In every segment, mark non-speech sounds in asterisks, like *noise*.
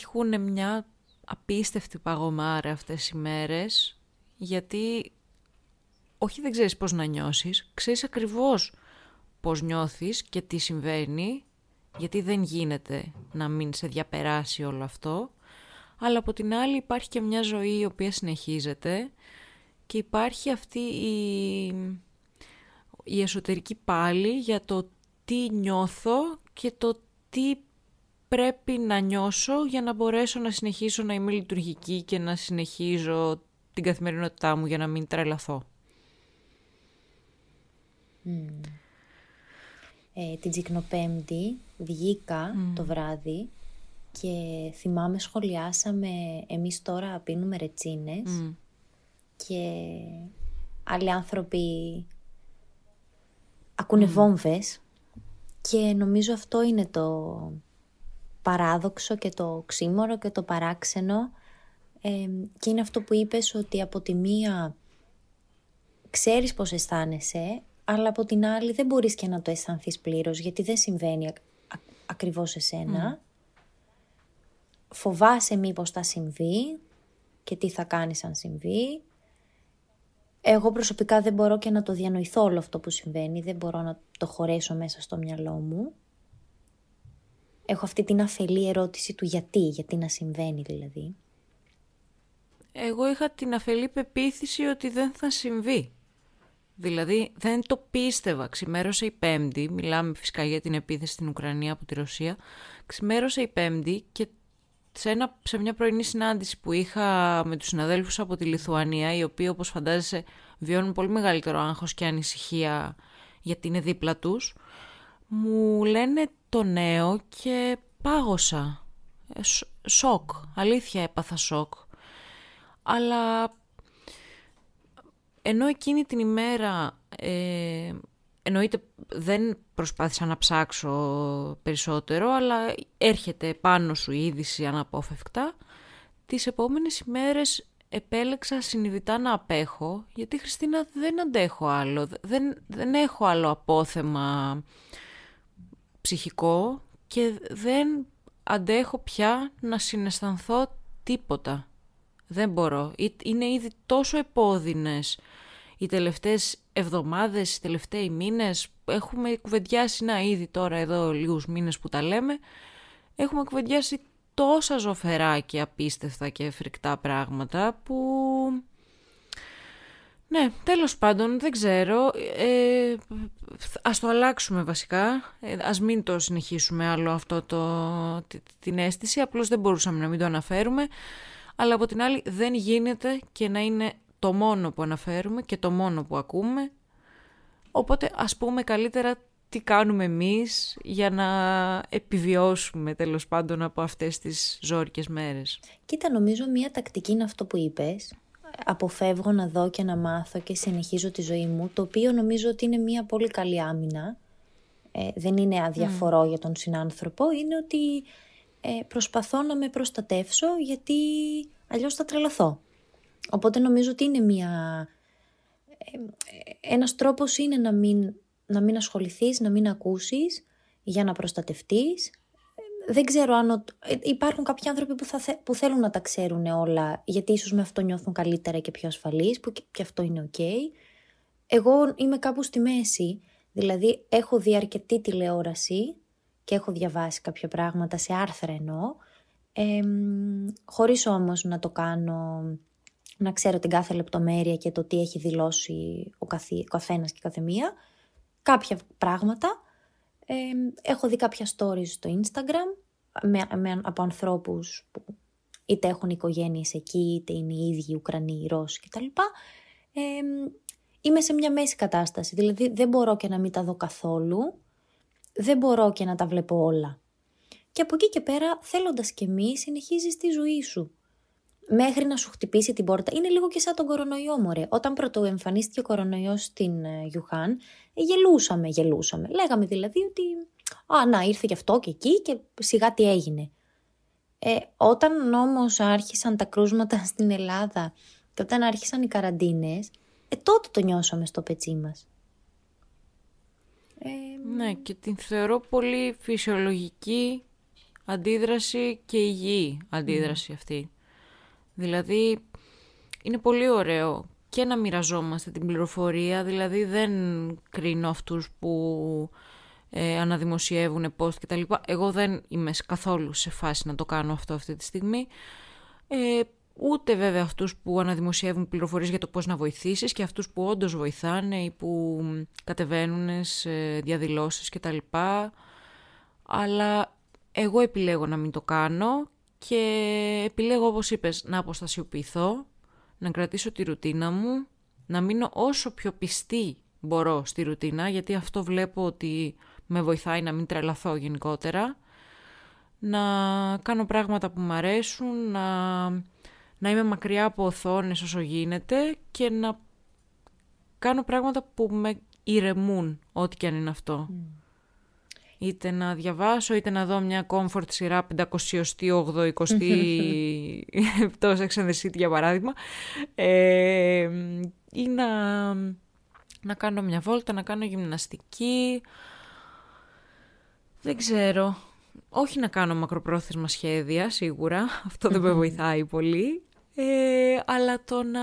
έχουν μια απίστευτη παγωμάρα αυτές οι μέρες, γιατί όχι δεν ξέρεις πώς να νιώσεις, ξέρεις ακριβώς πώς νιώθεις και τι συμβαίνει, γιατί δεν γίνεται να μην σε διαπεράσει όλο αυτό, αλλά από την άλλη υπάρχει και μια ζωή η οποία συνεχίζεται και υπάρχει αυτή η, η εσωτερική πάλι για το τι νιώθω και το τι πρέπει να νιώσω για να μπορέσω να συνεχίσω να είμαι λειτουργική και να συνεχίζω την καθημερινότητά μου για να μην τρελαθώ. Ε, την Τζικνοπέμπτη βγήκα το βράδυ και θυμάμαι σχολιάσαμε εμείς τώρα πίνουμε ρετσίνες και άλλοι άνθρωποι ακούνε βόμβες και νομίζω αυτό είναι το παράδοξο και το ξύμορο και το παράξενο και είναι αυτό που είπες ότι από τη μία ξέρεις πώς αισθάνεσαι αλλά από την άλλη δεν μπορείς και να το αισθανθείς πλήρως γιατί δεν συμβαίνει α, ακριβώς εσένα. Φοβάσαι μήπως θα συμβεί και τι θα κάνεις αν συμβεί. Εγώ προσωπικά δεν μπορώ και να το διανοηθώ όλο αυτό που συμβαίνει, δεν μπορώ να το χωρέσω μέσα στο μυαλό μου. Έχω αυτή την αφελή ερώτηση του γιατί, γιατί να συμβαίνει δηλαδή. Εγώ είχα την αφελή πεποίθηση ότι δεν θα συμβεί. Δηλαδή δεν το πίστευα. Ξημέρωσε η Πέμπτη, μιλάμε φυσικά για την επίθεση στην Ουκρανία από τη Ρωσία. Ξημέρωσε η Πέμπτη και σε, ένα, σε μια πρωινή συνάντηση που είχα με τους συναδέλφους από τη Λιθουανία, οι οποίοι όπως φαντάζεσαι βιώνουν πολύ μεγαλύτερο άγχος και ανησυχία γιατί είναι δίπλα τους, μου λένε το νέο και πάγωσα. Ε, σοκ, αλήθεια έπαθα σοκ. Αλλά ενώ εκείνη την ημέρα ε, εννοείται δεν προσπάθησα να ψάξω περισσότερο, αλλά έρχεται πάνω σου η είδηση αναπόφευκτα. Τις επόμενες ημέρες επέλεξα συνειδητά να απέχω, γιατί Χριστίνα δεν αντέχω άλλο, δεν, δεν έχω άλλο απόθεμα ψυχικό και δεν αντέχω πια να συναισθανθώ τίποτα. Δεν μπορώ. Είναι ήδη τόσο επώδυνες οι τελευταίες εβδομάδες, οι τελευταίοι μήνες. Έχουμε κουβεντιάσει, να ήδη τώρα εδώ λίγους μήνες που τα λέμε, έχουμε κουβεντιάσει τόσα ζωφερά και απίστευτα και φρικτά πράγματα που... Ναι, τέλος πάντων, δεν ξέρω. Ε, ας το αλλάξουμε βασικά. Ε, ας μην το συνεχίσουμε άλλο αυτό το, την αίσθηση. Απλώς δεν μπορούσαμε να μην το αναφέρουμε. Αλλά από την άλλη δεν γίνεται και να είναι το μόνο που αναφέρουμε και το μόνο που ακούμε. Οπότε ας πούμε καλύτερα τι κάνουμε εμείς για να επιβιώσουμε τέλος πάντων από αυτές τις ζόρικες μέρες. Κοίτα, νομίζω μία τακτική είναι αυτό που είπες. Αποφεύγω να δω και να μάθω και συνεχίζω τη ζωή μου, το οποίο νομίζω ότι είναι μία πολύ καλή άμυνα. Ε, δεν είναι αδιαφορό για τον συνάνθρωπο, είναι ότι ε, προσπαθώ να με προστατεύσω γιατί αλλιώς θα τρελαθώ. Οπότε νομίζω ότι είναι μια... Ε, ένας τρόπος είναι να μην, να μην ασχοληθείς, να μην ακούσεις για να προστατευτείς. Δεν ξέρω αν... Ε, υπάρχουν κάποιοι άνθρωποι που, θα, που θέλουν να τα ξέρουν όλα, γιατί ίσως με αυτό νιώθουν καλύτερα και πιο ασφαλείς, που και αυτό είναι οκ. Εγώ είμαι κάπου στη μέση, δηλαδή έχω δει αρκετή τηλεόραση και έχω διαβάσει κάποια πράγματα σε άρθρα εννοώ, ε, χωρίς όμως να το κάνω να ξέρω την κάθε λεπτομέρεια και το τι έχει δηλώσει ο, καθή, ο καθένας και κάθε μία. Κάποια πράγματα. Ε, έχω δει κάποια stories στο Instagram με, με, από ανθρώπους που είτε έχουν οικογένειες εκεί, είτε είναι οι ίδιοι Ουκρανοί, Ρώσοι κτλ. Ε, είμαι σε μια μέση κατάσταση, δηλαδή δεν μπορώ και να μην τα δω καθόλου, δεν μπορώ και να τα βλέπω όλα. Και από εκεί και πέρα, θέλοντας και μη, συνεχίζεις τη ζωή σου μέχρι να σου χτυπήσει την πόρτα. Είναι λίγο και σαν τον κορονοϊό, μωρέ. Όταν πρωτοεμφανίστηκε ο κορονοϊός στην Γιουχάν, ε, γελούσαμε, γελούσαμε. Λέγαμε δηλαδή ότι, α, να, ήρθε και αυτό και εκεί και σιγά τι έγινε. Ε, όταν όμως άρχισαν τα κρούσματα *laughs* στην Ελλάδα και όταν άρχισαν οι καραντίνες, ε, τότε το νιώσαμε στο πετσί μας. Ε, ναι, και την θεωρώ πολύ φυσιολογική αντίδραση και υγιή αντίδραση αυτή. Δηλαδή, είναι πολύ ωραίο και να μοιραζόμαστε την πληροφορία, δηλαδή δεν κρίνω αυτούς που ε, αναδημοσιεύουν post και τα λοιπά. Εγώ δεν είμαι καθόλου σε φάση να το κάνω αυτό αυτή τη στιγμή. Ε, ούτε βέβαια αυτούς που αναδημοσιεύουν πληροφορίες για το πώς να βοηθήσεις και αυτούς που όντως βοηθάνε ή που κατεβαίνουν σε διαδηλώσεις και τα λοιπά. Αλλά εγώ επιλέγω να μην το κάνω και επιλέγω όπως είπες να αποστασιοποιηθώ, να κρατήσω τη ρουτίνα μου, να μείνω όσο πιο πιστή μπορώ στη ρουτίνα γιατί αυτό βλέπω ότι με βοηθάει να μην τρελαθώ γενικότερα, να κάνω πράγματα που μου αρέσουν, να, να είμαι μακριά από οθόνες όσο γίνεται και να κάνω πράγματα που με ηρεμούν, ό,τι και αν είναι αυτό. Mm. Είτε να διαβάσω, είτε να δω μια comfort σειρά 500 8 20 τόσο για παράδειγμα. Ε, ή να, να κάνω μια βόλτα, να κάνω γυμναστική, δεν ξέρω. Όχι να κάνω μακροπρόθεσμα σχέδια, σίγουρα. *laughs* Αυτό δεν με βοηθάει πολύ. Ε, αλλά το να...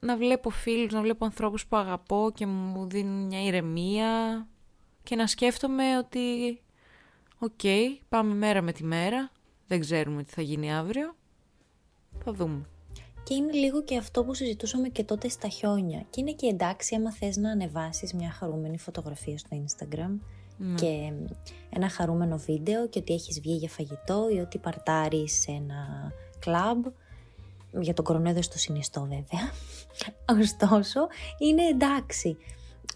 να βλέπω φίλους, να βλέπω ανθρώπους που αγαπώ και μου δίνουν μια ηρεμία και να σκέφτομαι ότι οκ, πάμε μέρα με τη μέρα, δεν ξέρουμε τι θα γίνει αύριο, θα δούμε. Και είναι λίγο και αυτό που συζητούσαμε και τότε στα χιόνια. Και είναι και εντάξει άμα θες να ανεβάσεις μια χαρούμενη φωτογραφία στο Instagram ναι. και ένα χαρούμενο βίντεο και ότι έχεις βγει για φαγητό ή ότι παρτάρεις σε ένα κλαμπ. Για τον κορονοϊό στο συνιστό βέβαια. *laughs* Ωστόσο, είναι εντάξει.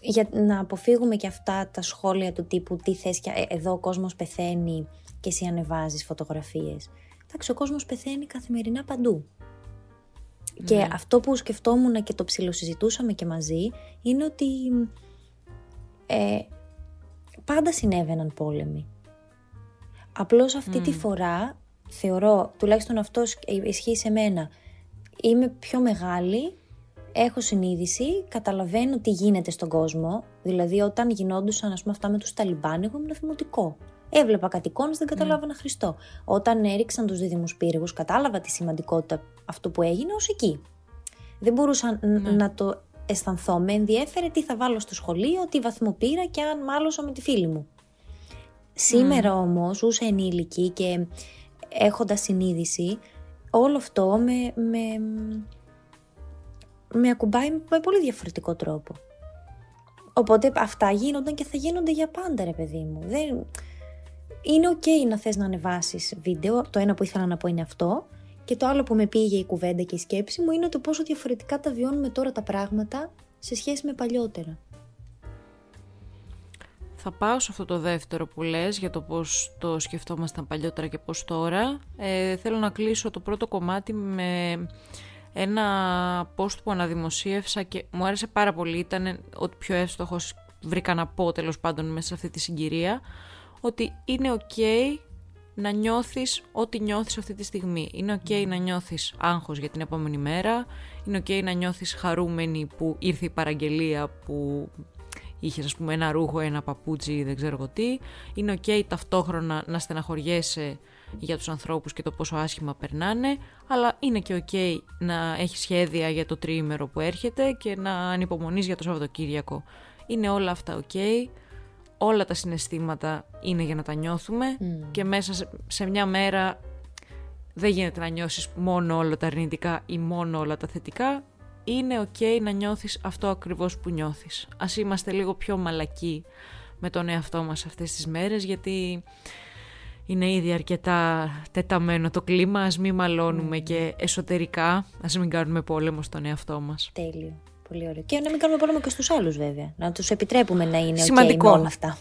Για να αποφύγουμε και αυτά τα σχόλια του τύπου τι θες και ε, εδώ ο κόσμος πεθαίνει και εσύ ανεβάζεις φωτογραφίες. Εντάξει, ο κόσμος πεθαίνει καθημερινά παντού. Και ναι. αυτό που σκεφτόμουν και το ψιλοσυζητούσαμε και μαζί είναι ότι ε, πάντα συνέβαιναν πόλεμοι. Απλώς αυτή τη φορά θεωρώ, τουλάχιστον αυτός ισχύει σε μένα, είμαι πιο μεγάλη, έχω συνείδηση, καταλαβαίνω τι γίνεται στον κόσμο. Δηλαδή όταν γινόντουσαν ας πούμε, αυτά με τους Ταλιμπάν, εγώ ήμουν δημοτικό. Έβλεπα κάτι εικόνες, δεν καταλάβαινα mm. Χριστό. Όταν έριξαν τους δίδυμους πύργους, κατάλαβα τη σημαντικότητα αυτού που έγινε ως εκεί. Δεν μπορούσα ναι. να το αισθανθώ. Με ενδιέφερε τι θα βάλω στο σχολείο, τι βαθμό πήρα και αν μάλωσα με τη φίλη μου. Σήμερα mm. όμως, ούσα ενήλικη και έχοντας συνείδηση, όλο αυτό με, με, με ακουμπάει με πολύ διαφορετικό τρόπο. Οπότε αυτά γίνονταν και θα γίνονται για πάντα ρε παιδί μου. Δεν... Είναι ok να θες να ανεβάσεις βίντεο, το ένα που ήθελα να πω είναι αυτό, και το άλλο που με πήγε η κουβέντα και η σκέψη μου είναι το πόσο διαφορετικά τα βιώνουμε τώρα τα πράγματα σε σχέση με παλιότερα. Θα πάω σε αυτό το δεύτερο που λες για το πώς το σκεφτόμασταν παλιότερα και πώς τώρα. Ε, θέλω να κλείσω το πρώτο κομμάτι με ένα post που αναδημοσίευσα και μου άρεσε πάρα πολύ. Ήταν ότι πιο εύστοχος βρήκα να πω τέλος πάντων μέσα σε αυτή τη συγκυρία. Ότι είναι ok να νιώθεις ό,τι νιώθεις αυτή τη στιγμή. Είναι ok να νιώθεις άγχος για την επόμενη μέρα, είναι ok να νιώθεις χαρούμενη που ήρθε η παραγγελία που είχε ας πούμε ένα ρούχο, ένα παπούτσι, δεν ξέρω εγώ τι. Είναι ok ταυτόχρονα να στεναχωριέσαι για τους ανθρώπους και το πόσο άσχημα περνάνε, αλλά είναι και ok να έχεις σχέδια για το τριήμερο που έρχεται και να ανυπομονείς για το Σαββατοκύριακο. Είναι όλα αυτά ok όλα τα συναισθήματα είναι για να τα νιώθουμε mm. και μέσα σε, μια μέρα δεν γίνεται να νιώσεις μόνο όλα τα αρνητικά ή μόνο όλα τα θετικά. Είναι ok να νιώθεις αυτό ακριβώς που νιώθεις. Ας είμαστε λίγο πιο μαλακοί με τον εαυτό μας αυτές τις μέρες γιατί είναι ήδη αρκετά τεταμένο το κλίμα, ας μην μαλώνουμε mm. και εσωτερικά, ας μην κάνουμε πόλεμο στον εαυτό μας. Τέλειο. Πολύ ωραίο. Και να μην κάνουμε πόλεμο και στους άλλους, βέβαια. Να τους επιτρέπουμε να είναι Σημαντικό. Okay αυτά.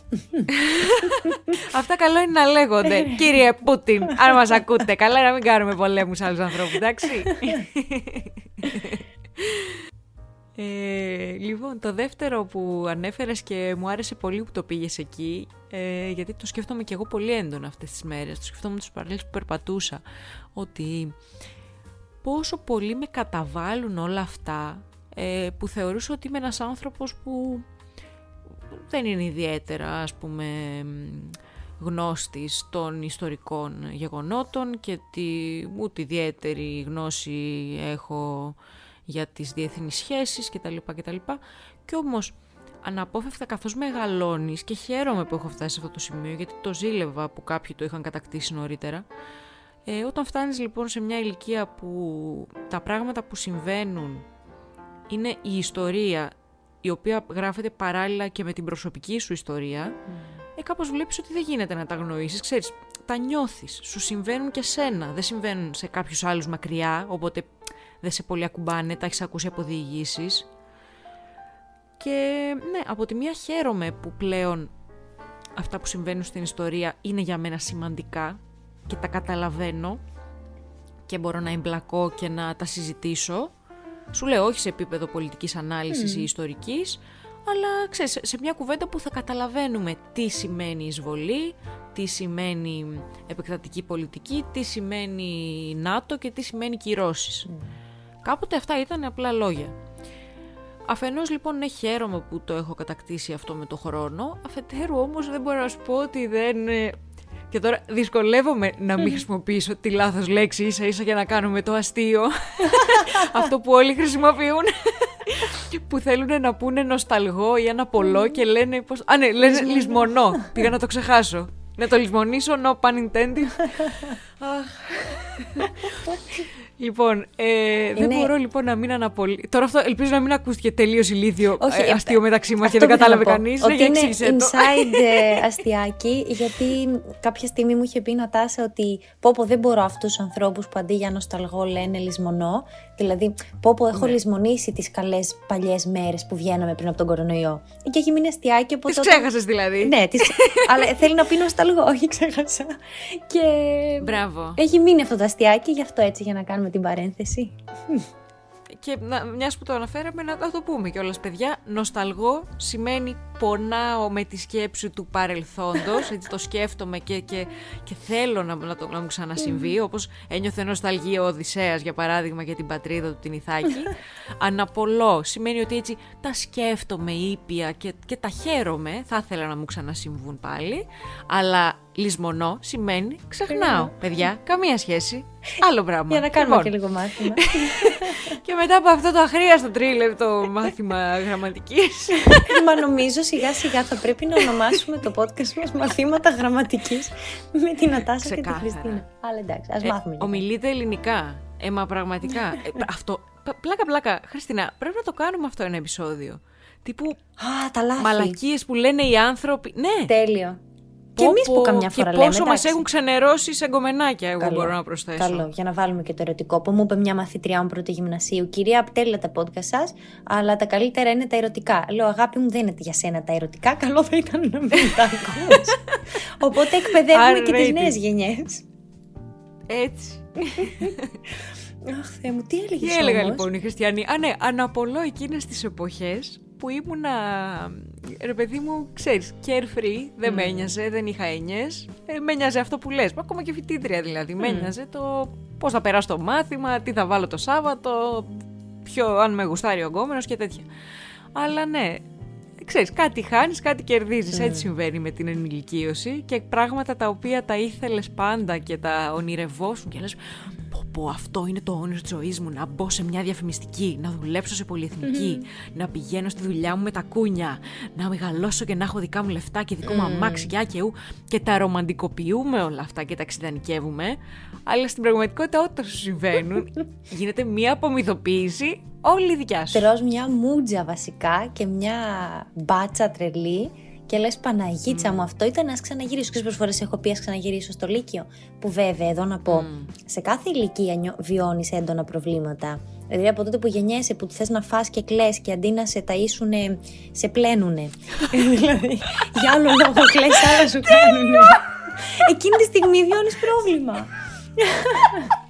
*laughs* αυτά καλό είναι να λέγονται. *laughs* Κύριε Πούτιν, αν μας ακούτε, καλά να μην κάνουμε πολέμους σε άλλους ανθρώπους, εντάξει. *laughs* Ε, λοιπόν, το δεύτερο που ανέφερες και μου άρεσε πολύ που το πήγες εκεί, ε, γιατί το σκέφτομαι και εγώ πολύ έντονα αυτές τις μέρες, το σκέφτομαι τους παραλίες που περπατούσα, ότι πόσο πολύ με καταβάλουν όλα αυτά ε, που θεωρούσα ότι είμαι ένας άνθρωπος που δεν είναι ιδιαίτερα ας πούμε γνώστης των ιστορικών γεγονότων και τι, ούτε ιδιαίτερη γνώση έχω για τις διεθνείς σχέσεις κτλ. κτλ. Και όμως αναπόφευκτα καθώς μεγαλώνεις και χαίρομαι που έχω φτάσει σε αυτό το σημείο γιατί το ζήλευα που κάποιοι το είχαν κατακτήσει νωρίτερα ε, όταν φτάνεις λοιπόν σε μια ηλικία που τα πράγματα που συμβαίνουν είναι η ιστορία η οποία γράφεται παράλληλα και με την προσωπική σου ιστορία. Mm. ε, κάπως βλέπεις ότι δεν γίνεται να τα γνωρίσεις. Ξέρεις, τα νιώθεις, σου συμβαίνουν και σένα. Δεν συμβαίνουν σε κάποιους άλλους μακριά οπότε δεν σε πολύ ακουμπάνε, τα έχεις ακούσει από διηγήσεις. Και ναι, από τη μία χαίρομαι που πλέον αυτά που συμβαίνουν στην ιστορία είναι για μένα σημαντικά και τα καταλαβαίνω και μπορώ να εμπλακώ και να τα συζητήσω. Σου λέω όχι σε επίπεδο πολιτικής ανάλυσης ή ιστορικής, αλλά ξέρεις, σε μια κουβέντα που θα καταλαβαίνουμε τι σημαίνει εισβολή, τι σημαίνει επεκτατική πολιτική, τι σημαίνει ΝΑΤΟ και τι σημαίνει κυρώσεις. Κάποτε αυτά ήταν απλά λόγια. Αφενός λοιπόν ναι χαίρομαι που το έχω κατακτήσει αυτό με το χρόνο, αφετέρου όμως δεν μπορώ να σου πω ότι δεν... Ε, και τώρα δυσκολεύομαι να μην χρησιμοποιήσω τη λάθος λέξη ίσα ίσα για να κάνουμε το αστείο. *laughs* αυτό που όλοι χρησιμοποιούν. που θέλουν να πούνε νοσταλγό ή ένα πολλό και λένε πως... Α ναι, λένε λησμονό. Πήγα να το ξεχάσω. Να το λησμονήσω, no pun intended. Λοιπόν, ε, δεν μπορώ λοιπόν να μην αναπολύσω. Τώρα αυτό ελπίζω να μην ακούστηκε τελείως ηλίθιο Όχι, ε, αστείο μεταξύ μα και δεν κατάλαβε κανείς. Ότι είναι inside ε, *laughs* αστιάκι, γιατί κάποια στιγμή μου είχε πει να τάσε ότι πω πω δεν μπορώ αυτούς τους ανθρώπους που αντί για νοσταλγό λένε λησμονώ. Δηλαδή, πω πω έχω ναι. λησμονήσει τις καλές παλιές μέρες που βγαίναμε πριν από τον κορονοϊό. Και έχει μείνει αστιάκι. Τις ξέχασες δηλαδή. Ναι, τις... *laughs* αλλά θέλει να πει νοσταλγό, *laughs* όχι ξέχασα. Και. Μπράβο. Έχει μείνει αυτό το αστιάκι, γι' αυτό έτσι για να κάνουμε την παρένθεση. Και μιας που το αναφέραμε, να το πούμε κιόλας, παιδιά. Νοσταλγό σημαίνει πονάω με τη σκέψη του παρελθόντος. έτσι το σκέφτομαι και, και, και θέλω να, να, το, να μου ξανασυμβεί. Όπως ένιωθε νοσταλγία ο Οδυσσέας, για παράδειγμα, για την πατρίδα του την Ιθάκη. *laughs* Αναπολώ σημαίνει ότι έτσι τα σκέφτομαι ήπια και, και τα χαίρομαι. Θα ήθελα να μου ξανασυμβούν πάλι. Αλλά λησμονώ σημαίνει ξεχνάω. Παιδιά, καμία σχέση. Άλλο πράγμα. Για να κάνουμε λοιπόν. και λίγο μάθημα. *laughs* και μετά από αυτό το αχρίαστο τρίλεπτο μάθημα γραμματικής. *laughs* Μα νομίζω σιγά σιγά θα πρέπει να ονομάσουμε το podcast μας μαθήματα γραμματικής με την Ατάσα και την Χριστίνα. Αλλά εντάξει, ας ε, μάθουμε. Ομιλείτε ελληνικά. Ε, μα πραγματικά. *laughs* ε, αυτό, πλάκα πλάκα. Χριστίνα, πρέπει να το κάνουμε αυτό ένα επεισόδιο. Τύπου Α, τα λάθη. μαλακίες που λένε οι άνθρωποι. Ναι. Τέλειο. Και εμείς που καμιά φορά και λέμε. πόσο μα έχουν ξενερώσει σε γκομενάκια, εγώ μπορώ να προσθέσω. Καλό, για να βάλουμε και το ερωτικό που μου είπε μια μαθητριά μου πρώτη γυμνασίου. Κυρία, απτέλεια τα podcast σας, αλλά τα καλύτερα είναι τα ερωτικά. Λέω, αγάπη μου, δεν είναι για σένα τα ερωτικά. Καλό θα ήταν να μην τα *laughs* ακούς. Οπότε εκπαιδεύουμε και τις νέες γενιές. Έτσι. *laughs* Αχ, Θεέ μου, τι έλεγες. Τι έλεγα λοιπόν η Χριστιανή; Α, ναι, αναπολώ εκείνες τις εποχές που ήμουνα, ρε παιδί μου, ξέρεις, carefree, δεν mm. με ένοιαζε, δεν είχα έννοιες, ε, με ένοιαζε αυτό που λες, ακόμα και φοιτήτρια δηλαδή, mm. με ένοιαζε το πώς θα περάσω το μάθημα, τι θα βάλω το Σάββατο, ποιο, αν με γουστάρει ο γκόμενος και τέτοια. Αλλά ναι, ξέρεις, κάτι χάνεις, κάτι κερδίζεις, έτσι συμβαίνει με την ενηλικίωση και πράγματα τα οποία τα ήθελες πάντα και τα ονειρευόσουν και λες πω αυτό είναι το όνειρο της ζωής μου, να μπω σε μια διαφημιστική, να δουλέψω σε πολυεθνικη να πηγαίνω στη δουλειά μου με τα κούνια, να μεγαλώσω και να έχω δικά μου λεφτά και δικό μου mm. αμάξι και άκαιου και τα ρομαντικοποιούμε όλα αυτά και τα ξυδανικεύουμε, αλλά στην πραγματικότητα όταν σου συμβαίνουν *laughs* γίνεται μια απομυθοποίηση όλη δικιά σου. Τρως μια μούτζα βασικά και μια μπάτσα τρελή και λες Παναγίτσα μου, αυτό ήταν να ξαναγυρίσω. Και πόσες φορές έχω πει ας ξαναγυρίσω στο Λύκειο. Που βέβαια, εδώ να πω, σε κάθε ηλικία βιώνεις έντονα προβλήματα. Δηλαδή από τότε που γεννιέσαι, που θες να φας και κλε και αντί να σε ταΐσουνε, σε πλένουνε. *laughs* δηλαδή, για άλλο λόγο κλε, άλλα σου κάνουνε. Εκείνη τη στιγμή βιώνεις πρόβλημα *laughs*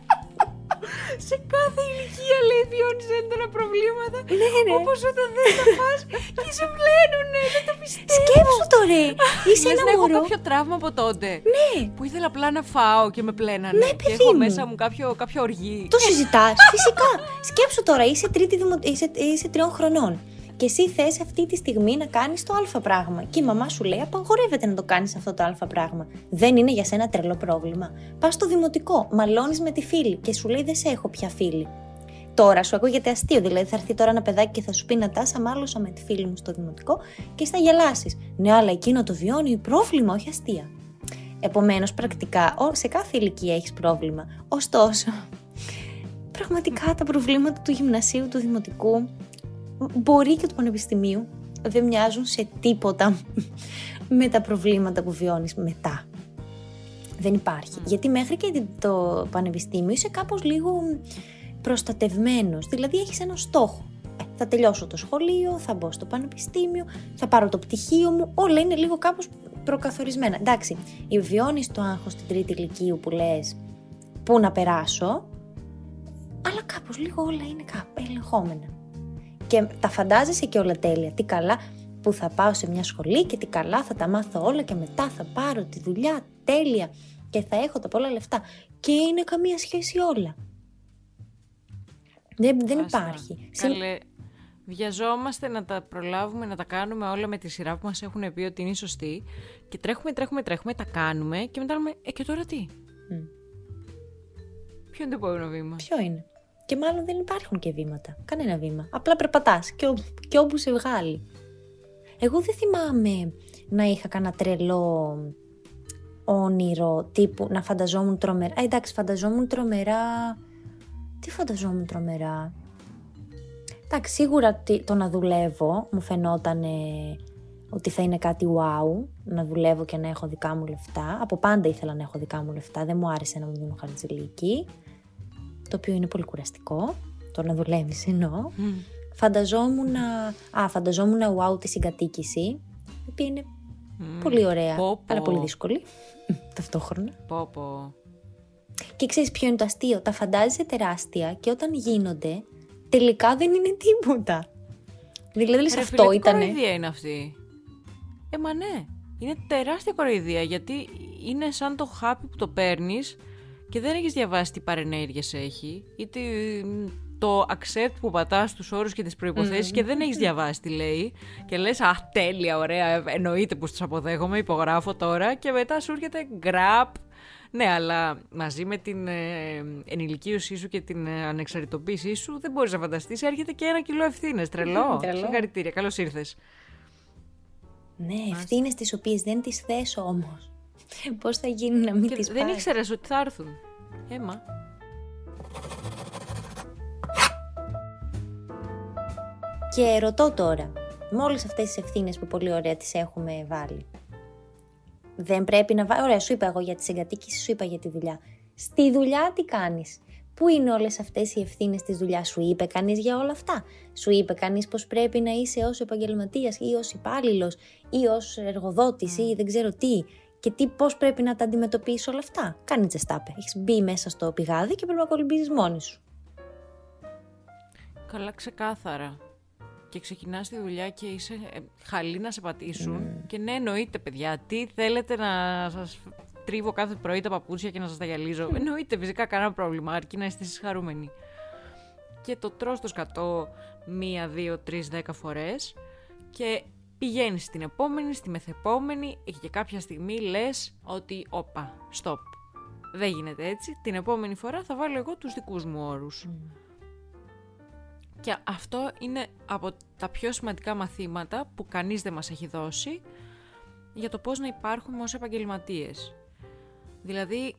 σε κάθε ηλικία λέει βιώνεις έντονα προβλήματα. Ναι, ναι. Όπως όταν δεν τα πας *laughs* και σε πλένουνε. Δεν το πιστεύω. Σκέψου τώρα. *laughs* Είσαι ένα έχω κάποιο τραύμα από τότε. Ναι. Που ήθελα απλά να φάω και με πλένανε. Ναι, παιδί και έχω μέσα μου κάποιο, κάποιο οργή. Το συζητάς. Φυσικά. Σκέψου τώρα, είσαι, τρίτη είσαι, είσαι τριών χρονών Και εσύ θες αυτή τη στιγμή να κάνεις το Α πράγμα. Και η μαμά σου λέει: Απαγορεύεται να το κάνεις αυτό το Α πράγμα. Δεν είναι για σένα τρελό πρόβλημα. Πας στο δημοτικό, μαλώνεις με τη φίλη και σου λέει: Δεν σε έχω πια φίλη. Τώρα σου ακούγεται αστείο, δηλαδή θα έρθει τώρα ένα παιδάκι και θα σου πει να τάσα, μάλωσα με τη φίλη μου στο δημοτικό και θα γελάσεις. Ναι, αλλά εκείνο το βιώνει πρόβλημα, όχι αστεία. Επομένως, πρακτικά, σε κάθε ηλικία έχεις πρόβλημα. Ωστόσο, πραγματικά τα προβλήματα του γυμνασίου, του δημοτικού, μπορεί και του πανεπιστημίου, δεν μοιάζουν σε τίποτα *laughs* με τα προβλήματα που βιώνεις μετά. Δεν υπάρχει. Γιατί μέχρι και το πανεπιστήμιο είσαι κάπως λίγο προστατευμένος. Δηλαδή έχεις ένα στόχο. Ε, θα τελειώσω το σχολείο, θα μπω στο πανεπιστήμιο, θα πάρω το πτυχίο μου. Όλα είναι λίγο κάπως προκαθορισμένα. Εντάξει, βιώνεις το άγχος στην τρίτη ηλικίου που λες πού να περάσω, αλλά κάπως λίγο όλα είναι κάπου ελεγχόμενα. Και τα φαντάζεσαι και όλα τέλεια. Τι καλά που θα πάω σε μια σχολή και τι καλά θα τα μάθω όλα και μετά θα πάρω τη δουλειά τέλεια και θα έχω τα πολλά λεφτά. Και είναι καμία σχέση όλα. Δεν, δεν υπάρχει. Καλέ, βιαζόμαστε να τα προλάβουμε, να τα κάνουμε όλα με τη σειρά που μας έχουν πει ότι είναι σωστή και τρέχουμε, τρέχουμε, τρέχουμε, τα κάνουμε και μετά λέμε, ε και τώρα τι; Mm. Ποιο είναι το επόμενο βήμα; Ποιο είναι; Και μάλλον δεν υπάρχουν και βήματα. Κανένα βήμα. Απλά περπατάς και, και όπου σε βγάλει. Εγώ δεν θυμάμαι να είχα κανένα τρελό όνειρο τύπου να φανταζόμουν τρομερά. Ε, εντάξει, φανταζόμουν τρομερά. Τι φανταζόμουν τρομερά; Εντάξει, σίγουρα το να δουλεύω μου φαινόταν ότι θα είναι κάτι wow, να δουλεύω και να έχω δικά μου λεφτά. Από πάντα ήθελα να έχω δικά μου λεφτά, δεν μου άρεσε να μου δίνουν χαρτζηλίκη το οποίο είναι πολύ κουραστικό, το να δουλεύεις εννοώ. Mm. Φανταζόμουν, α, φανταζόμουν wow τη συγκατοίκηση, η οποία είναι πολύ ωραία, αλλά πολύ δύσκολη ταυτόχρονα. Πω, πω. Και ξέρεις ποιο είναι το αστείο, τα φαντάζεσαι τεράστια και όταν γίνονται, τελικά δεν είναι τίποτα. Δηλαδή λες αυτό ήταν. Τι κοροϊδία είναι αυτή. Ε, μα ναι. Είναι τεράστια κοροϊδία γιατί είναι σαν το χάπι που το παίρνεις και δεν έχεις διαβάσει τι παρενέργειες έχει ή το accept που πατάς στους όρους και τις προϋποθέσεις και δεν έχεις διαβάσει τι λέει. Και λες «Α, τέλεια, ωραία, εννοείται που τους αποδέχομαι, υπογράφω τώρα» και μετά σου έρχεται γκραπ ναι, αλλά μαζί με την ε, ενηλικίωσή σου και την ε, ανεξαρτητοποίησή σου δεν μπορείς να φανταστείς, έρχεται και ένα κιλό ευθύνες, τρελό. Συγχαρητήρια, καλώς ήρθες. Ναι, ευθύνες τις οποίες δεν τις θες όμως. Πώς θα γίνει να μην τις Δεν ήξερες ότι θα έρθουν. Έμα. Και ρωτώ τώρα, με όλες αυτές τις ευθύνες που πολύ ωραία τις έχουμε βάλει. Δεν πρέπει να βάλει. Ωραία, σου είπα εγώ για τη συγκατοίκηση, σου είπα για τη δουλειά. Στη δουλειά τι κάνεις; Πού είναι όλες αυτές οι ευθύνες της δουλειάς, σου είπε κανείς για όλα αυτά; Σου είπε κανείς πως πρέπει να είσαι ως επαγγελματίας ή ως υπάλληλος ή ως εργοδότης ή δεν ξέρω τι; Και τι, πώς πρέπει να τα αντιμετωπίσεις όλα αυτά; Κάνει τζεστάπε. Έχεις μπει μέσα στο πηγάδι και πρέπει να κολυμπήσεις μόνη σου. Καλά, ξεκάθαρα. Και ξεκινάς τη δουλειά και είσαι ε, χαλή να σε πατήσουν. Mm. Και ναι, εννοείται, παιδιά, τι θέλετε να σας τρίβω κάθε πρωί τα παπούτσια και να σας τα γυαλίζω; Mm. Εννοείται, φυσικά κανένα πρόβλημα, αρκεί να είστε εσείς χαρούμενοι. Και το τρώ στο σκατό μία, δύο, τρεις, δέκα φορές. Και πηγαίνεις στην επόμενη, στη μεθεπόμενη και κάποια στιγμή λες ότι όπα, stop. Δεν γίνεται έτσι. Την επόμενη φορά θα βάλω εγώ τους δικούς μου όρους. Και αυτό είναι από τα πιο σημαντικά μαθήματα που κανείς δεν μας έχει δώσει για το πώς να υπάρχουμε ως επαγγελματίες. Δηλαδή,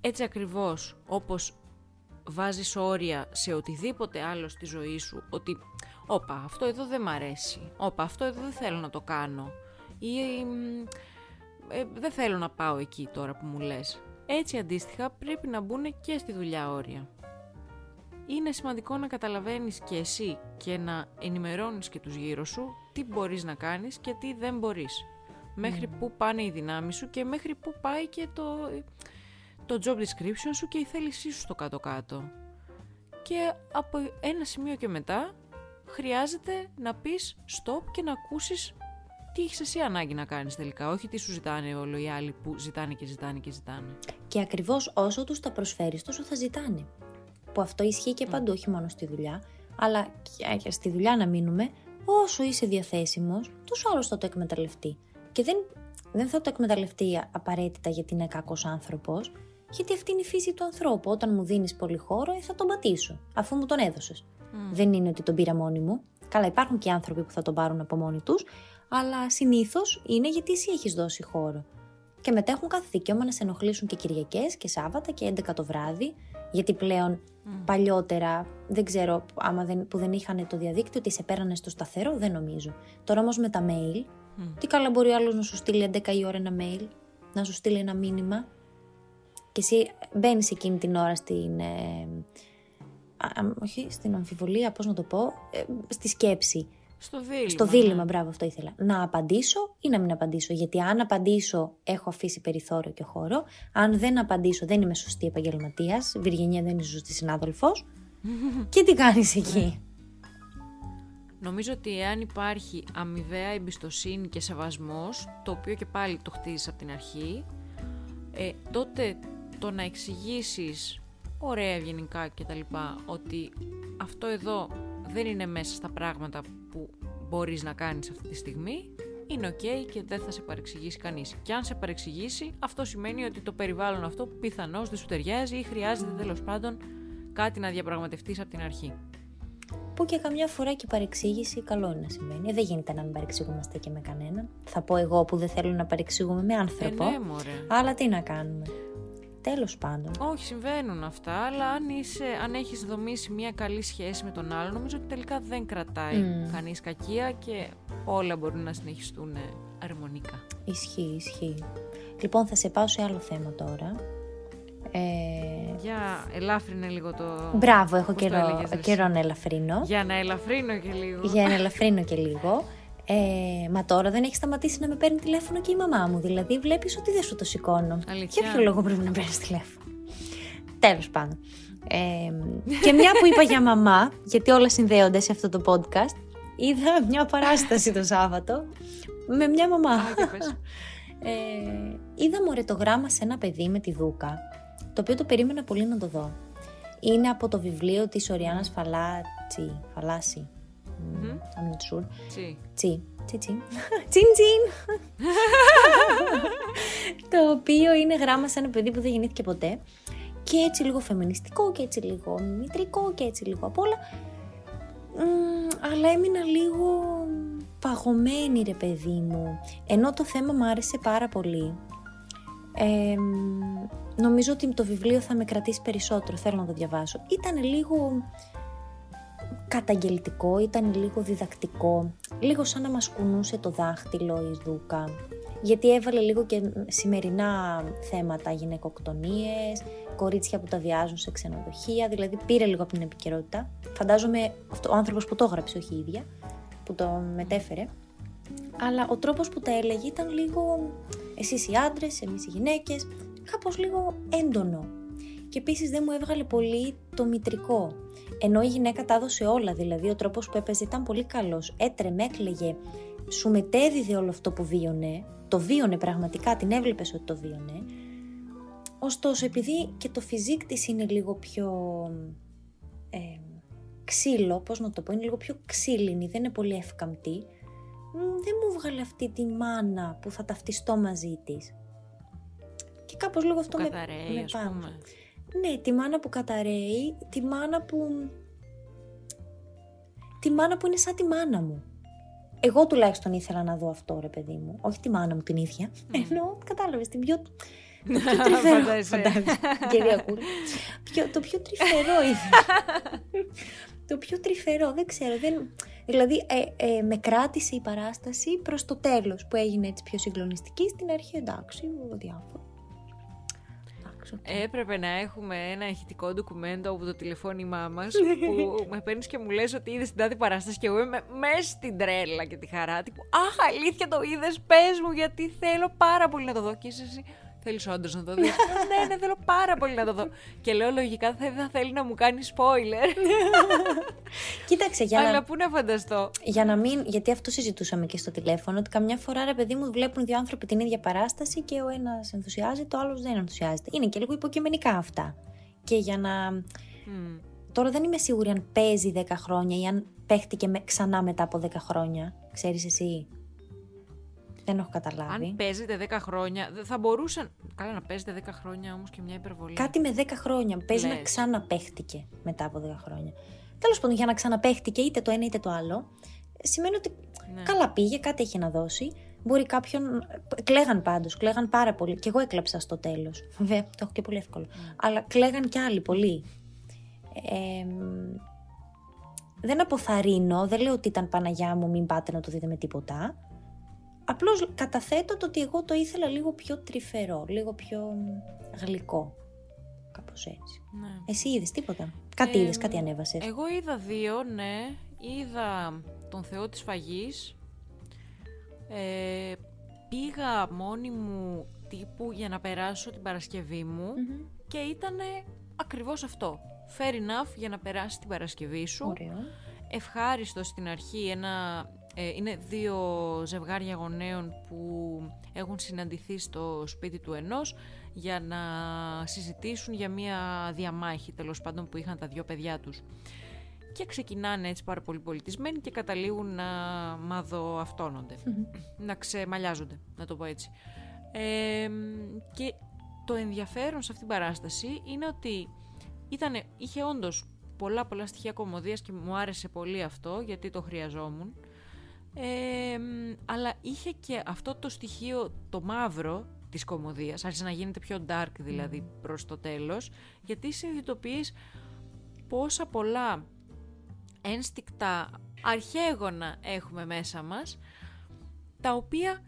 έτσι ακριβώς όπως βάζεις όρια σε οτιδήποτε άλλο στη ζωή σου, ότι όπα αυτό εδώ δεν μ' αρέσει, όπα αυτό εδώ δεν θέλω να το κάνω ή ε, δεν θέλω να πάω εκεί τώρα που μου λες. Έτσι αντίστοιχα πρέπει να μπουν και στη δουλειά όρια. Είναι σημαντικό να καταλαβαίνεις και εσύ και να ενημερώνεις και τους γύρω σου τι μπορείς να κάνεις και τι δεν μπορείς. Μέχρι πού πάνε οι δυνάμεις σου και μέχρι πού πάει και το, το job description σου και η θέλησή σου στο κάτω-κάτω. Και από ένα σημείο και μετά χρειάζεται να πεις stop και να ακούσεις τι έχεις εσύ ανάγκη να κάνεις τελικά, όχι τι σου ζητάνε όλοι οι άλλοι που ζητάνε και ζητάνε και ζητάνε. Και ακριβώς όσο τους τα προσφέρεις τόσο θα ζητάνε. Που αυτό ισχύει και παντού, όχι μόνο στη δουλειά. αλλά και στη δουλειά να μείνουμε, όσο είσαι διαθέσιμος, τόσο άλλος θα το εκμεταλλευτεί. Και δεν, δεν θα το εκμεταλλευτεί απαραίτητα γιατί είναι κακός άνθρωπος, γιατί αυτή είναι η φύση του ανθρώπου. Όταν μου δίνεις πολύ χώρο, ε, θα τον πατήσω, αφού μου τον έδωσες. Δεν είναι ότι τον πήρα μόνη μου. Καλά, υπάρχουν και άνθρωποι που θα τον πάρουν από μόνοι τους, αλλά συνήθως είναι γιατί εσύ έχεις δώσει χώρο. Και μετά έχουν κάθε δικαίωμα να σε ενοχλήσουν και Κυριακές και Σάββατα και 11 το βράδυ, γιατί πλέον παλιότερα, δεν ξέρω άμα δεν, που δεν είχαν το διαδίκτυο, ότι σε πέρανε στο σταθερό, δεν νομίζω. Τώρα όμως με τα mail, τι καλά μπορεί άλλος να σου στείλει 11 η ώρα ένα mail, να σου στείλει ένα μήνυμα, και εσύ μπαίνεις εκείνη την ώρα στην. Ε, όχι, στην αμφιβολία, πώς να το πω, ε, στη σκέψη. Στο δίλημα. Στο δίλημα, ναι. μπράβο, αυτό ήθελα. Να απαντήσω ή να μην απαντήσω. Γιατί αν απαντήσω, έχω αφήσει περιθώριο και χώρο. Αν δεν απαντήσω, δεν είμαι σωστή επαγγελματίας. Βυργινία δεν είσαι σωστή συνάδελφος. *laughs* και τι κάνεις εκεί; Νομίζω ότι εάν υπάρχει αμοιβαία εμπιστοσύνη και σεβασμός, το οποίο και πάλι το χτίζεις από την αρχή, ε, τότε το να εξηγήσεις ωραία ευγενικά λοιπά ότι αυτό εδώ δεν είναι μέσα στα πράγματα που μπορείς να κάνεις αυτή τη στιγμή είναι ok και δεν θα σε παρεξηγήσει κανείς. Και αν σε παρεξηγήσει, αυτό σημαίνει ότι το περιβάλλον αυτό πιθανώς δεν σου ταιριάζει ή χρειάζεται τέλος πάντων κάτι να διαπραγματευτείς από την αρχή. Που και καμιά φορά και παρεξήγηση καλό είναι να σημαίνει. Δεν γίνεται να μην παρεξηγούμαστε και με κανέναν. Θα πω εγώ που δεν θέλω να παρεξηγούμε με άνθρωπο. Ε, ναι, αλλά τι να κάνουμε. Τέλος πάντων. Όχι, συμβαίνουν αυτά, αλλά αν, είσαι, αν έχεις δομήσει μια καλή σχέση με τον άλλο, νομίζω ότι τελικά δεν κρατάει mm. κανείς κακία και όλα μπορούν να συνεχιστούν αρμονικά. Ισχύει, ισχύει. Λοιπόν, θα σε πάω σε άλλο θέμα τώρα. Ε... Για ελάφρυνε λίγο το... Μπράβο, έχω καιρό, καιρό να ελαφρύνω. Για να ελαφρύνω και λίγο. Για να ελαφρύνω και λίγο. Ε, μα τώρα δεν έχει σταματήσει να με παίρνει τηλέφωνο και η μαμά μου. Δηλαδή, βλέπεις ότι δεν σου το σηκώνω. Αλήθεια. Για ποιο λόγο πρέπει να παίρνεις τηλέφωνο; Τέλος πάντων. Ε, και μια που είπα για μαμά, γιατί όλα συνδέονται σε αυτό το podcast, είδα μια παράσταση το Σάββατο με μια μαμά. ε, είδα μωρέ το γράμμα σε ένα παιδί με τη Δούκα, το οποίο το περίμενα πολύ να το δω. Είναι από το βιβλίο της Οριάνας Φαλάτσι, Φαλάση, Mm-hmm. I'm not sure. Τσι. Τσι. Τσι, τσι. Τσιν, τσιν. το οποίο είναι γράμμα σε ένα παιδί που δεν γεννήθηκε ποτέ. Και έτσι λίγο φεμινιστικό και έτσι λίγο μητρικό και έτσι λίγο απ' όλα. αλλά έμεινα λίγο παγωμένη ρε παιδί μου. Ενώ το θέμα μου άρεσε πάρα πολύ. Ε, νομίζω ότι το βιβλίο θα με κρατήσει περισσότερο, θέλω να το διαβάσω. Ήταν λίγο καταγγελτικό, ήταν λίγο διδακτικό, λίγο σαν να μας κουνούσε το δάχτυλο η Δούκα, γιατί έβαλε λίγο και σημερινά θέματα, γυναικοκτονίες, κορίτσια που τα βιάζουν σε ξενοδοχεία, δηλαδή πήρε λίγο από την επικαιρότητα. Φαντάζομαι αυτό, ο άνθρωπος που το έγραψε, όχι η ίδια, που το μετέφερε, αλλά ο τρόπος που τα έλεγε ήταν λίγο εσείς οι άντρες, εμείς οι γυναίκες, κάπως λίγο έντονο. Και επίσης δεν μου έβγαλε πολύ το μητρικό. Ενώ η γυναίκα τα έδωσε όλα, δηλαδή ο τρόπος που έπαιζε ήταν πολύ καλός. Έτρεμε, έκλαιγε, σου μετέδιδε όλο αυτό που βίωνε. Το βίωνε πραγματικά, την έβλεπες ότι το βίωνε. Ωστόσο, επειδή και το φιζίκ της είναι λίγο πιο ε, ξύλο, πώς να το πω, είναι λίγο πιο ξύλινη, δεν είναι πολύ εύκαμπτη, δεν μου βγάλε αυτή τη μάνα που θα ταυτιστώ μαζί της. Και κάπως λίγο αυτό με, με πούμε. Ναι, τη μάνα που καταραίει, τη μάνα που... Τη μάνα που είναι σαν τη μάνα μου. Εγώ τουλάχιστον ήθελα να δω αυτό, ρε παιδί μου. Όχι τη μάνα μου την ίδια. Mm. Ενώ, κατάλαβες, την πιο... *laughs* Το πιο τρυφερό. Κυρία *laughs* το πιο τρυφερό ήθελα. το πιο τρυφερό, δεν ξέρω. Δεν... Δηλαδή, ε, ε, με κράτησε η παράσταση προς το τέλος που έγινε έτσι πιο συγκλονιστική. Στην αρχή, εντάξει, διάφορα. Έπρεπε να έχουμε ένα ηχητικό ντοκουμέντο από το τηλεφώνημά μας που με παίρνεις και μου λες ότι είδες την τάδε παράσταση και εγώ είμαι μέσα στην τρέλα και τη χαρά. Τύπου, Αχ, αλήθεια το είδες, πες μου, γιατί θέλω πάρα πολύ να το δω. Και είσαι εσύ, Θέλεις όντως να το δεις; *laughs* ναι, ναι, θέλω πάρα πολύ να το δω. Και λέω λογικά θα, θα θέλει να μου κάνει spoiler. *laughs* Κοίταξε, για Αλλά πού να φανταστώ; Για να μην. Γιατί αυτό συζητούσαμε και στο τηλέφωνο, ότι καμιά φορά ρε παιδί μου βλέπουν δύο άνθρωποι την ίδια παράσταση και ο ένας ενθουσιάζεται, ο άλλος δεν ενθουσιάζεται. Είναι και λίγο υποκειμενικά αυτά. Και για να. Τώρα δεν είμαι σίγουρη αν παίζει 10 χρόνια ή αν παίχτηκε με, ξανά μετά από 10 χρόνια. Ξέρεις εσύ; Δεν έχω καταλάβει. Αν παίζετε 10 χρόνια, θα μπορούσαν. Καλά, να παίζετε 10 χρόνια όμως και μια υπερβολή. Κάτι με 10 χρόνια. Παίζει να ξαναπαίχτηκε μετά από 10 χρόνια. Τέλος πάντων, για να ξαναπαίχτηκε είτε το ένα είτε το άλλο, σημαίνει ότι ναι. καλά πήγε, κάτι έχει να δώσει. Μπορεί κάποιον. Κλαίγαν πάντως, κλαίγαν πάρα πολύ. Και εγώ έκλαψα στο τέλος. Βέβαια, το έχω και πολύ εύκολο. Mm. Αλλά κλαίγαν κι άλλοι πολύ. Ε, δεν αποθαρρύνω, δεν λέω ότι ήταν Παναγιά μου, μην πάτε να το δείτε με τίποτα. Απλώς καταθέτω το ότι εγώ το ήθελα λίγο πιο τρυφερό, λίγο πιο γλυκό. Κάπως έτσι. Ναι. Εσύ είδες τίποτα; Κάτι ε, είδες, κάτι ανέβασες; Εγώ είδα δύο, ναι. Είδα τον Θεό της Φαγής. Ε, πήγα μόνη μου τύπου για να περάσω την Παρασκευή μου και ήταν ακριβώς αυτό. Fair enough για να περάσει την Παρασκευή σου. Ωραίο. Ευχάριστο στην αρχή ένα ε, είναι δύο ζευγάρια γονέων που έχουν συναντηθεί στο σπίτι του ενός για να συζητήσουν για μια διαμάχη τέλος πάντων που είχαν τα δύο παιδιά τους. Και ξεκινάνε έτσι πάρα πολύ πολιτισμένοι και καταλήγουν να μαδοαυτώνονται, να ξεμαλιάζονται, να το πω έτσι. Ε, και το ενδιαφέρον σε αυτήν την παράσταση είναι ότι ήτανε, είχε όντως πολλά πολλά στοιχεία κομμωδίας και μου άρεσε πολύ αυτό γιατί το χρειαζόμουν αλλά είχε και αυτό το στοιχείο το μαύρο της κομμωδίας, άρχισε να γίνεται πιο dark δηλαδή mm. προς το τέλος, γιατί συνειδητοποιείς πόσα πολλά ένστικτα αρχαίγωνα έχουμε μέσα μας, τα οποία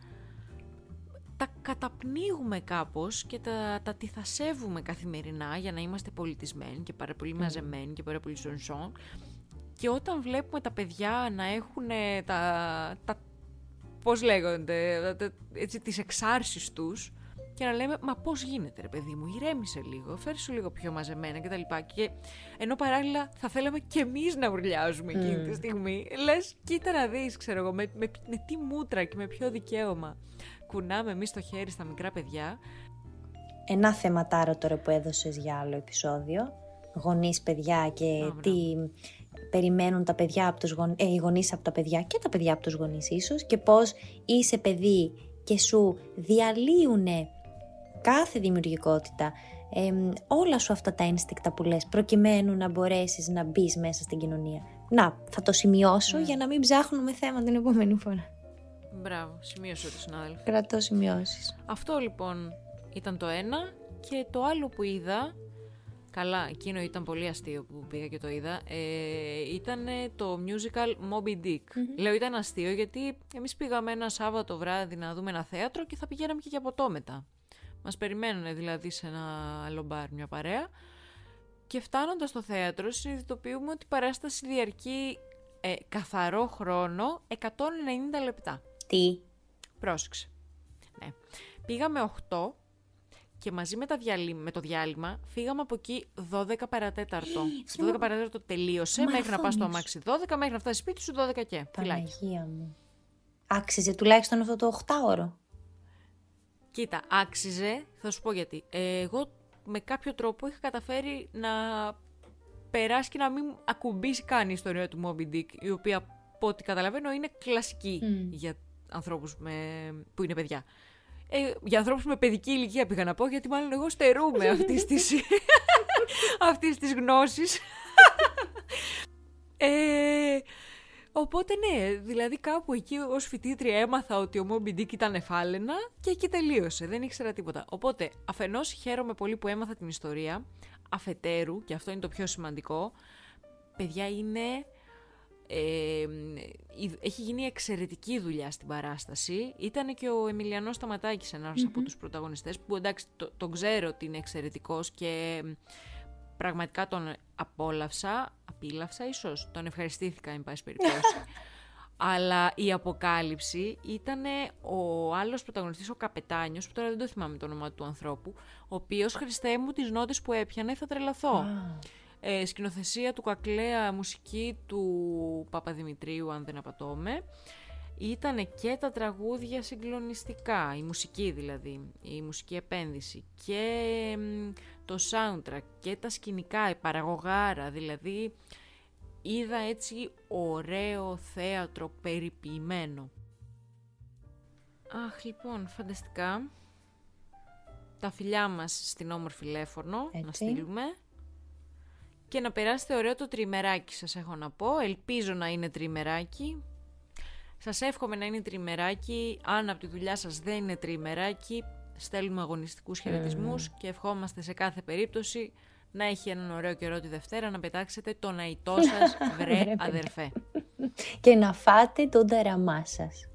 τα καταπνίγουμε κάπως και τα, τα τυθασεύουμε καθημερινά για να είμαστε πολιτισμένοι και πάρα πολύ μαζεμένοι και πάρα πολύ σονσόν και όταν βλέπουμε τα παιδιά να έχουν τα, τα πώς λέγονται, τα, έτσι, τις εξάρσεις τους και να λέμε, μα πώς γίνεται ρε παιδί μου, ηρέμησε λίγο, φέρει σου λίγο πιο μαζεμένα κτλ. Και ενώ παράλληλα θα θέλαμε και εμείς να ουρλιάζουμε εκείνη τη στιγμή, λες, κοίτα να δεις, ξέρω εγώ, με, με, με τι μούτρα και με ποιο δικαίωμα κουνάμε εμείς το χέρι στα μικρά παιδιά. Ένα θεματάρο τώρα που έδωσες για άλλο επεισόδιο, γονείς, παιδιά και τι περιμένουν τα παιδιά από τους γον... ε, οι γονείς από τα παιδιά και τα παιδιά από τους γονείς ίσως και πώς είσαι παιδί και σου διαλύουν κάθε δημιουργικότητα, όλα σου αυτά τα ένστικτα που λες προκειμένου να μπορέσεις να μπεις μέσα στην κοινωνία. Να, θα το σημειώσω ναι. για να μην ψάχνουμε θέμα την επόμενη φορά. Μπράβο, σημείωσε το συνάδελφο. Κρατώ σημειώσεις. Αυτό λοιπόν ήταν το ένα και το άλλο που είδα Καλά, εκείνο ήταν πολύ αστείο που πήγα και το είδα. Ε, ήταν το musical Moby Dick. Λέω ήταν αστείο γιατί εμείς πήγαμε ένα Σάββατο βράδυ να δούμε ένα θέατρο και θα πηγαίναμε και για ποτό μετά. Μας περιμένουν δηλαδή σε ένα άλλο μπαρ μια παρέα. Και φτάνοντας στο θέατρο συνειδητοποιούμε ότι η παράσταση διαρκεί ε, καθαρό χρόνο 190 λεπτά. Τι; Πρόσεξε. Ναι. Πήγαμε 8 και μαζί με, τα με το διάλειμμα φύγαμε από εκεί 12 παρατέταρτο. 12 παρατέταρτο τελείωσε μέχρι να πας στο αμάξι 12, μέχρι να φτάσεις σπίτι σου 12 και. Παναγία μου. Άξιζε τουλάχιστον αυτό το 8ωρο. Κοίτα, άξιζε, θα σου πω γιατί. Ε, εγώ με κάποιο τρόπο είχα καταφέρει να περάσει και να μην ακουμπήσει καν η ιστορία του Moby Dick, η οποία από ό,τι καταλαβαίνω είναι κλασική για ανθρώπους με... που είναι παιδιά. Ε, για ανθρώπους με παιδική ηλικία πήγα να πω, γιατί μάλλον εγώ στερούμε αυτής τη *laughs* αυτής της γνώσης. ε, οπότε ναι, δηλαδή κάπου εκεί ως φοιτήτρια έμαθα ότι ο Moby Dick ήταν εφάλαινα και εκεί τελείωσε, δεν ήξερα τίποτα. Οπότε αφενός χαίρομαι πολύ που έμαθα την ιστορία, αφετέρου, και αυτό είναι το πιο σημαντικό, παιδιά είναι ε, έχει γίνει εξαιρετική δουλειά στην παράσταση. Ήταν και ο Εμιλιανός Σταματάκης ένας από τους πρωταγωνιστές που εντάξει το, τον ξέρω ότι είναι εξαιρετικός και πραγματικά τον απόλαυσα, απίλαυσα ίσως, τον ευχαριστήθηκα εν πάση περιπτώσει. *laughs* Αλλά η αποκάλυψη ήταν ο άλλος πρωταγωνιστής, ο Καπετάνιος, που τώρα δεν το θυμάμαι το όνομα του ανθρώπου, ο οποίος, Χριστέ μου, τις νότες που έπιανε θα τρελαθώ. Ε, σκηνοθεσία του Κακλέα, μουσική του Παπαδημητρίου, αν δεν απατώμε. Ήτανε και τα τραγούδια συγκλονιστικά, η μουσική δηλαδή, η μουσική επένδυση και το soundtrack και τα σκηνικά, η παραγωγάρα, δηλαδή είδα έτσι ωραίο θέατρο περιποιημένο. Αχ, λοιπόν, φανταστικά. Τα φιλιά μας στην όμορφη Λέφορνο, να στείλουμε. Και να περάσετε ωραίο το τριμεράκι σας έχω να πω. Ελπίζω να είναι τριμεράκι. Σας εύχομαι να είναι τριμεράκι. Αν από τη δουλειά σας δεν είναι τριμεράκι, στέλνουμε αγωνιστικούς χαιρετισμούς και ευχόμαστε σε κάθε περίπτωση να έχει έναν ωραίο καιρό τη Δευτέρα να πετάξετε τον αϊτό σας, *laughs* βρε αδερφέ. και να φάτε τον ταραμά σας.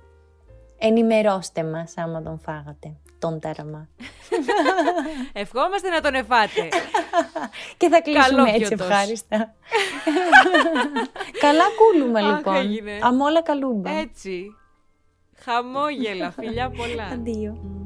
Ενημερώστε μας άμα τον φάγατε, τον ταραμά. Ευχόμαστε να τον εφάτε. *laughs* και θα κλείσουμε έτσι ευχάριστα. *laughs* Καλά κούλουμε λοιπόν. Αμόλα καλούμπα. Έτσι. Χαμόγελα, φιλιά πολλά. Αντίο.